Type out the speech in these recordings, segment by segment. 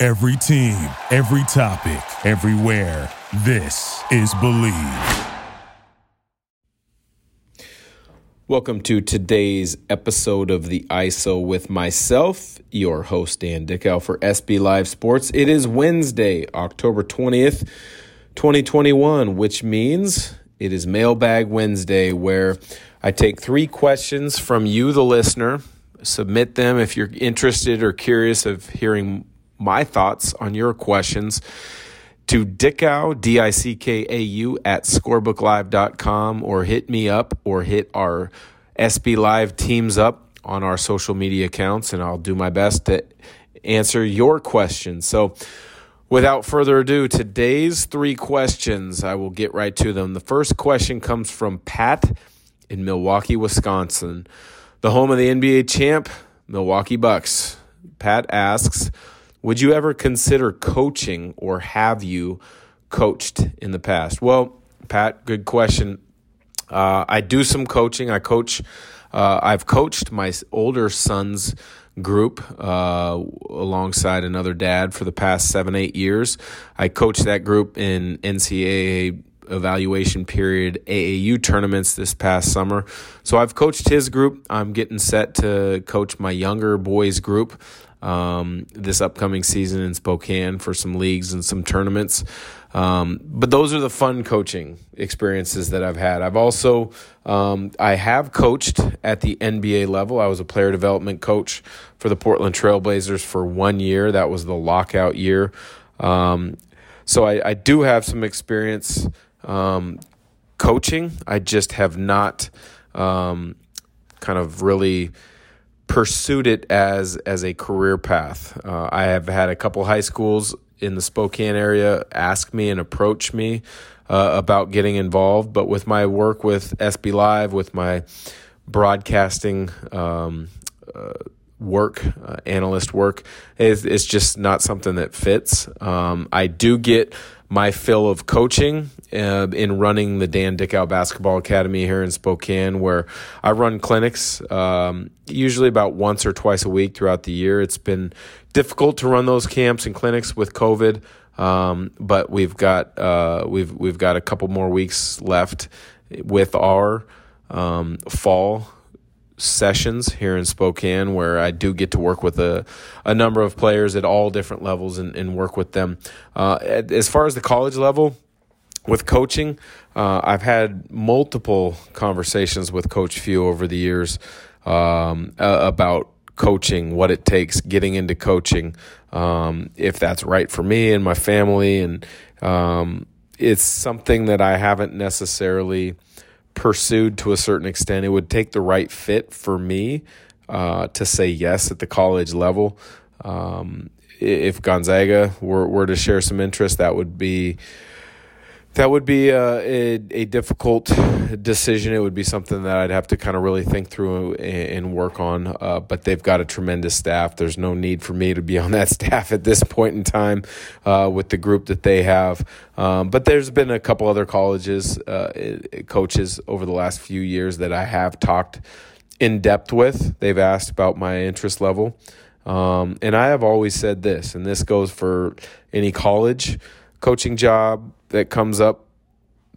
Every team, every topic, everywhere. This is Bleav. Welcome to today's episode of the ISO with myself, your host, Dan Dickau for SB Live Sports. It is Wednesday, October 20th, 2021, which means it is Mailbag Wednesday, where I take three questions from you, the listener, submit them if you're interested or curious of hearing my thoughts on your questions to Dickau, D I C K A U, at scorebooklive.com or hit me up or hit our SB Live teams up on our social media accounts, and I'll do my best to answer your questions. So, without further ado, today's three questions, I will get right to them. The first question comes from Pat in Milwaukee, Wisconsin, the home of the NBA champ, Milwaukee Bucks. Pat asks, would you ever consider coaching or have you coached in the past? Well, Pat, good question. Uh, I do some coaching. I coach, uh, I've coached my older son's group uh, alongside another dad for the past seven, eight years. I coached that group in NCAA evaluation period AAU tournaments this past summer. So I've coached his group. I'm getting set to coach my younger boys group um, this upcoming season in Spokane for some leagues and some tournaments. Um, but those are the fun coaching experiences that I've had. I've also um, I have coached at the NBA level. I was a player development coach for the Portland Trailblazers for one year. That was the lockout year. Um, so I, I, do have some experience um, coaching. I just have not um, kind of really pursued it as as a career path. Uh, I have had a couple high schools in the Spokane area ask me and approach me uh, about getting involved, but with my work with SB Live, with my broadcasting um, uh, work, uh, analyst work, it's, it's, just not something that fits. Um, I do get my fill of coaching uh, in running the Dan Dickau Basketball Academy here in Spokane, where I run clinics um, usually about once or twice a week throughout the year. It's been difficult to run those camps and clinics with COVID, um, but we've got uh, we've we've got a couple more weeks left with our um, fall sessions here in Spokane where I do get to work with a, a number of players at all different levels and, and work with them. Uh, as far as the college level, with coaching, uh, I've had multiple conversations with Coach Few over the years um, about coaching, what it takes, getting into coaching, um, if that's right for me and my family. And um, it's something that I haven't necessarily pursued to a certain extent. It would take the right fit for me uh, to say yes at the college level. Um, if Gonzaga were, were to share some interest, that would be that would be a, a, a, difficult decision. It would be something that I'd have to kind of really think through and, work on. Uh, but they've got a tremendous staff. There's no need for me to be on that staff at this point in time uh, with the group that they have. Um, but there's been a couple other colleges, uh, coaches over the last few years that I have talked in depth with. They've asked about my interest level. Um, and I have always said this, and this goes for any college coaching job that comes up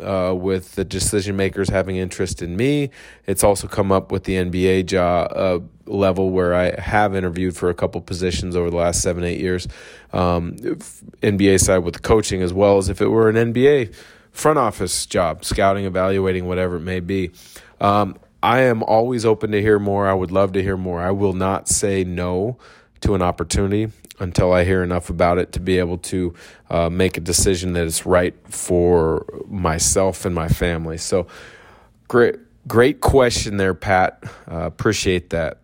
uh, with the decision makers having interest in me. It's also come up with the NBA job uh, level where I have interviewed for a couple positions over the last seven, eight years. Um, NBA side with coaching as well as if it were an NBA front office job, scouting, evaluating, whatever it may be. Um, I am always open to hear more. I would love to hear more. I will not say no to an opportunity until I hear enough about it to be able to uh, make a decision that is right for myself and my family. So, great, great question there, Pat. Uh, appreciate that.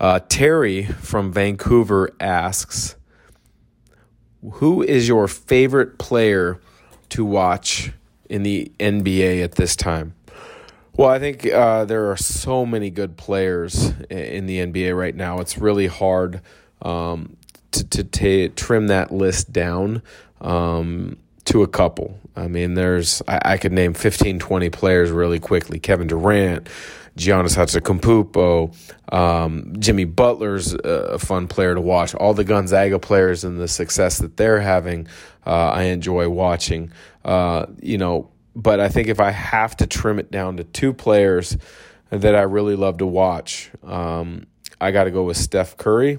Uh, Terry from Vancouver asks, who is your favorite player to watch in the NBA at this time? Well, I think uh, there are so many good players in the NBA right now. It's really hard um, to, to t- trim that list down um, to a couple. I mean, there's I, I, could name 15, 20 players really quickly. Kevin Durant, Giannis Antetokounmpo, um, Jimmy Butler's a fun player to watch. All the Gonzaga players and the success that they're having, uh, I enjoy watching. Uh, you know, but I think if I have to trim it down to two players that I really love to watch, um, I got to go with Steph Curry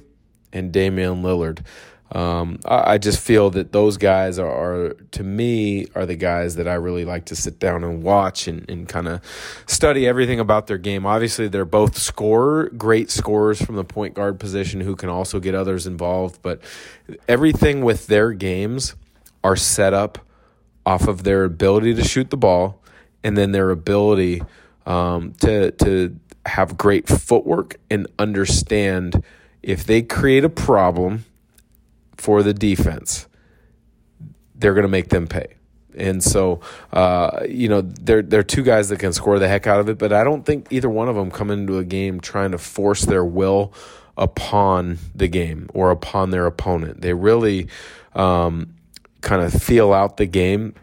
and Damian Lillard. Um, I, I, just feel that those guys are, are, to me, are the guys that I really like to sit down and watch and, and kind of study everything about their game. Obviously, they're both scorer, great scorers from the point guard position who can also get others involved, but everything with their games are set up off of their ability to shoot the ball and then their ability um, to to have great footwork and understand if they create a problem for the defense, they're going to make them pay. And so, uh, you know, they're they're two guys that can score the heck out of it, but I don't think either one of them come into a game trying to force their will upon the game or upon their opponent. They really um, kind of feel out the game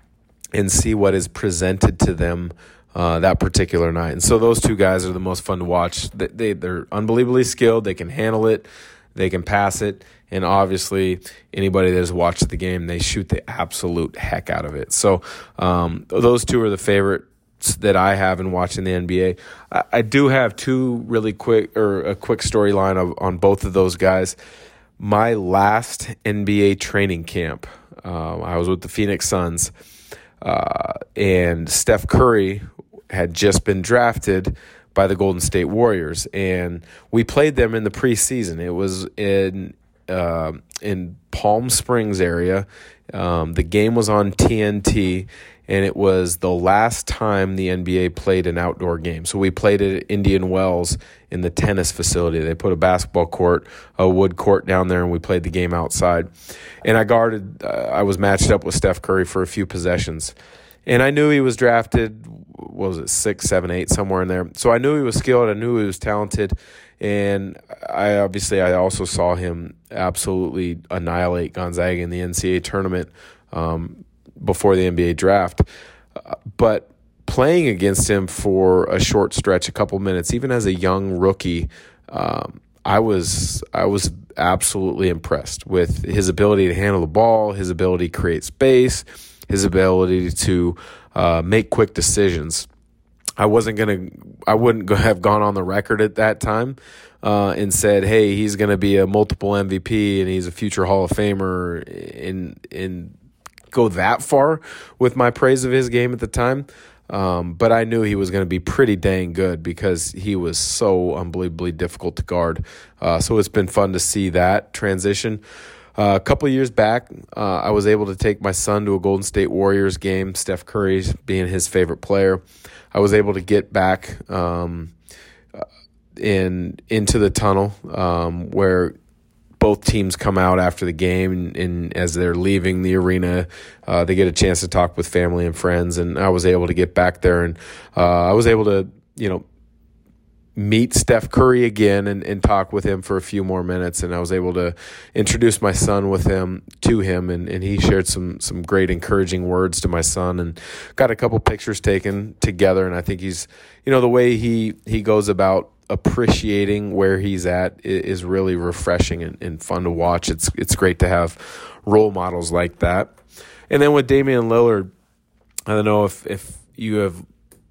and see what is presented to them uh, that particular night. And so those two guys are the most fun to watch. They, they they're unbelievably skilled. They can handle it. They can pass it and obviously, anybody that has watched the game, they shoot the absolute heck out of it. So, um, those two are the favorites that I have in watching the NBA. I, I do have two really quick or a quick storyline on both of those guys. My last NBA training camp, um, I was with the Phoenix Suns, uh, and Steph Curry had just been drafted by the Golden State Warriors, and we played them in the preseason. It was in uh, in Palm Springs area. Um, the game was on TNT, and it was the last time the NBA played an outdoor game. So we played it at Indian Wells in the tennis facility. They put a basketball court, a wood court down there, and we played the game outside. And I guarded. Uh, I was matched up with Steph Curry for a few possessions, and I knew he was drafted. What was it six, seven, eight, somewhere in there? So I knew he was skilled. I knew he was talented and I obviously I also saw him absolutely annihilate Gonzaga in the NCAA tournament um, before the NBA draft. Uh, but playing against him for a short stretch, a couple minutes, even as a young rookie, um, I was I was absolutely impressed with his ability to handle the ball, his ability to create space, his ability to uh, make quick decisions. I wasn't gonna, I wouldn't have gone on the record at that time uh, and said, "Hey, he's gonna be a multiple MVP and he's a future Hall of Famer," and and go that far with my praise of his game at the time. Um, but I knew he was going to be pretty dang good because he was so unbelievably difficult to guard. Uh, so it's been fun to see that transition. Uh, a couple years back, uh, I was able to take my son to a Golden State Warriors game. Steph Curry being his favorite player, I was able to get back um, in into the tunnel um, where both teams come out after the game and, and as they're leaving the arena uh, they get a chance to talk with family and friends and i was able to get back there and uh, i was able to you know meet Steph Curry again and, and talk with him for a few more minutes. And I was able to introduce my son with him to him, and, and he shared some some great encouraging words to my son, and got a couple pictures taken together. And I think he's, you know, the way he he goes about appreciating where he's at is really refreshing and, and fun to watch. It's it's great to have role models like that. And then with Damian Lillard, I don't know if if you have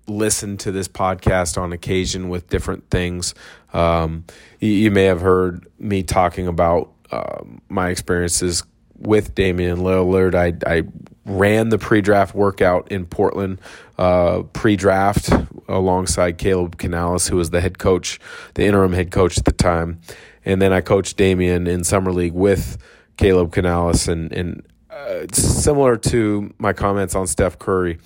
listened to this podcast on occasion with different things. Um, you, you, may have heard me talking about uh, my experiences with Damian Lillard. I, I ran the pre-draft workout in Portland uh, pre-draft alongside Caleb Canales, who was the head coach, the interim head coach at the time, and then I coached Damian in summer league with Caleb Canales, and and uh, similar to my comments on Steph Curry.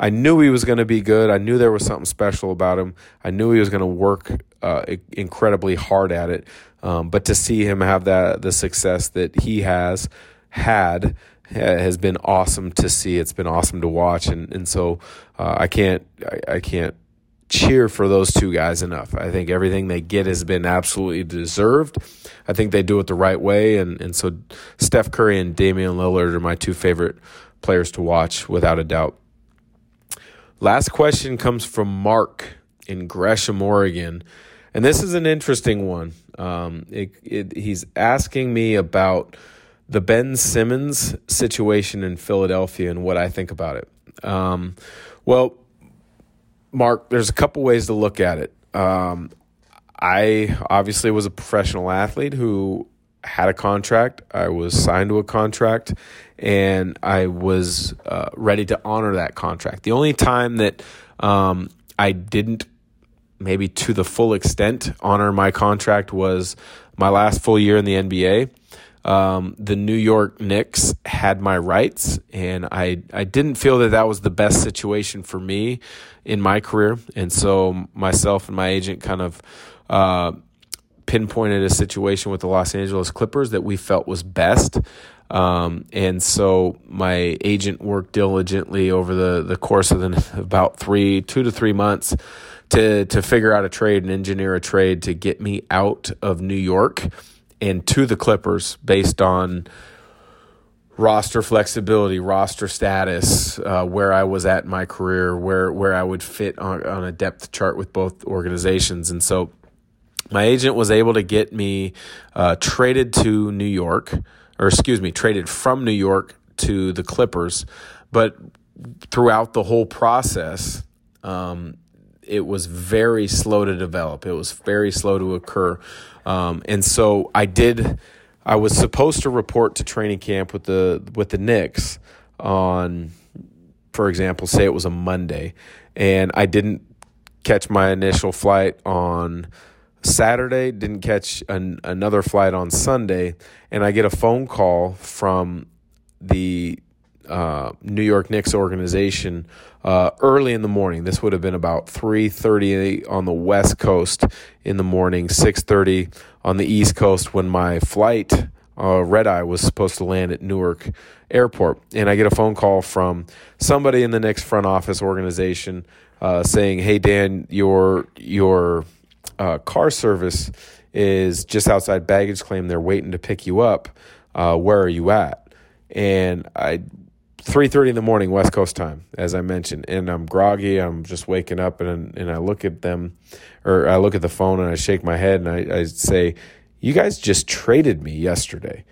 I knew he was going to be good. I knew there was something special about him. I knew he was going to work uh, incredibly hard at it. Um, but to see him have that the success that he has had has been awesome to see. It's been awesome to watch, and and so uh, I can't I, I can't cheer for those two guys enough. I think everything they get has been absolutely deserved. I think they do it the right way, and and so Steph Curry and Damian Lillard are my two favorite players to watch without a doubt. Last question comes from Mark in Gresham, Oregon, and this is an interesting one. Um, it, it, he's asking me about the Ben Simmons situation in Philadelphia and what I think about it. Um, well, Mark, there's a couple ways to look at it. Um, I obviously was a professional athlete who had a contract. I was signed to a contract, and I was uh, ready to honor that contract. The only time that um, I didn't, maybe to the full extent, honor my contract was my last full year in the NBA. Um, the New York Knicks had my rights, and I I didn't feel that that was the best situation for me in my career, and so myself and my agent kind of uh, pinpointed a situation with the Los Angeles Clippers that we felt was best. Um, and so my agent worked diligently over the, the course of the, about three, two to three months to, to figure out a trade and engineer a trade to get me out of New York and to the Clippers based on roster flexibility, roster status, uh, where I was at in my career, where where I would fit on, on a depth chart with both organizations, and so my agent was able to get me uh, traded to New York, or excuse me, traded from New York to the Clippers, but throughout the whole process. Um, it was very slow to develop. It was very slow to occur. Um, and so I did. I was supposed to report to training camp with the with the Knicks on, for example, say it was a Monday, and I didn't catch my initial flight on Saturday. Didn't catch an, another flight on Sunday, and I get a phone call from the uh, New York Knicks organization uh, early in the morning. This would have been about 3:30 on the West Coast in the morning, 6:30 on the East Coast when my flight uh, red eye was supposed to land at Newark Airport, and I get a phone call from somebody in the Knicks front office organization uh, saying, "Hey Dan, your your uh, car service is just outside baggage claim. They're waiting to pick you up. Uh, where are you at?" And I 3:30 in the morning West Coast time, as I mentioned, and I'm groggy. I'm just waking up, and and I look at them, or I look at the phone, and I shake my head, and I, I say, "You guys just traded me yesterday,"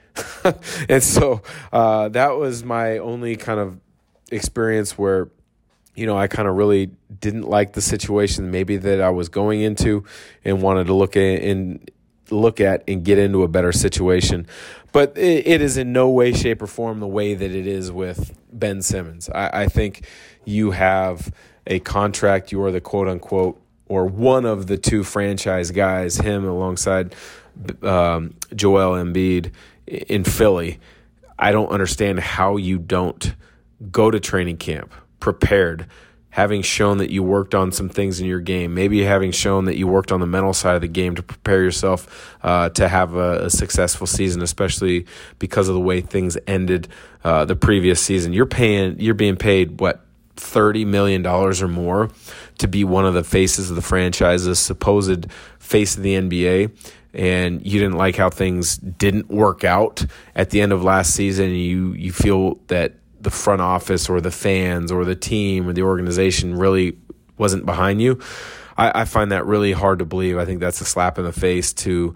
and so uh, that was my only kind of experience where, you know, I kind of really didn't like the situation, maybe that I was going into, and wanted to look in look at and get into a better situation. But it, it is in no way, shape, or form the way that it is with Ben Simmons. I, I think you have a contract, you are the quote unquote, or one of the two franchise guys, him alongside um, Joel Embiid in Philly. I don't understand how you don't go to training camp prepared having shown that you worked on some things in your game, maybe having shown that you worked on the mental side of the game to prepare yourself uh, to have a, a, successful season, especially because of the way things ended uh, the previous season. You're paying, you're being paid what thirty million dollars or more to be one of the faces of the franchise, the supposed face of the NBA. And you didn't like how things didn't work out at the end of last season. You you feel that the front office or the fans or the team or the organization really wasn't behind you. I, I, find that really hard to believe. I think that's a slap in the face to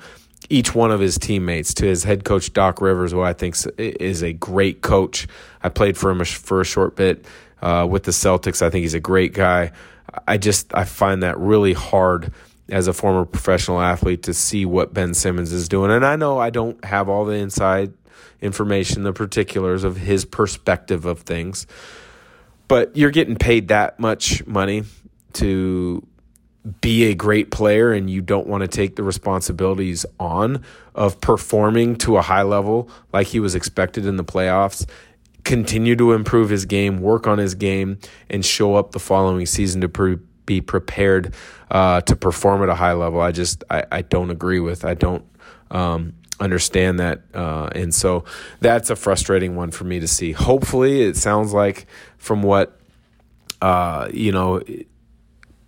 each one of his teammates, to his head coach Doc Rivers, who I think is a great coach. I played for him for a short bit uh, with the Celtics. I think he's a great guy. I just I find that really hard as a former professional athlete to see what Ben Simmons is doing. And I know I don't have all the inside information, the particulars of his perspective of things. But you're getting paid that much money to be a great player and you don't want to take the responsibilities on of performing to a high level like he was expected in the playoffs continue to improve his game work on his game and show up the following season to pre- be prepared uh, to perform at a high level i just I, I don't agree with i don't um, understand that. Uh, and so that's a frustrating one for me to see. Hopefully, it sounds like from what, uh, you know,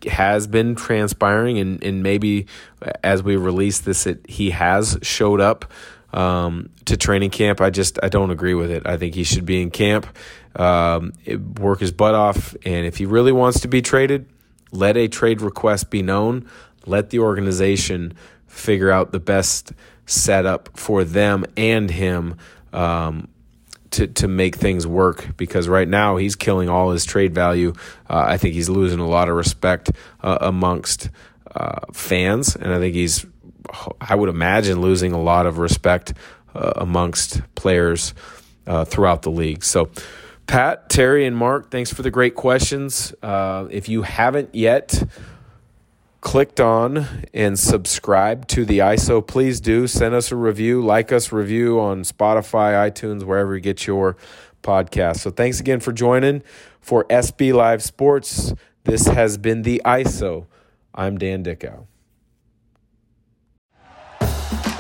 has been transpiring, and, and maybe as we release this, it, he has showed up um, to training camp. I just I don't agree with it. I think he should be in camp, um, work his butt off, and if he really wants to be traded, let a trade request be known. Let the organization figure out the best setup for them and him um, to to make things work. Because right now he's killing all his trade value. Uh, I think he's losing a lot of respect uh, amongst uh, fans, and I think he's I would imagine losing a lot of respect uh, amongst players uh, throughout the league. So. Pat, Terry, and Mark, thanks for the great questions. Uh, if you haven't yet, clicked on and subscribed to the ISO, please do send us a review, like us, review on Spotify, iTunes, wherever you get your podcast. So thanks again for joining for SB Live Sports. This has been the ISO. I'm Dan Dickau.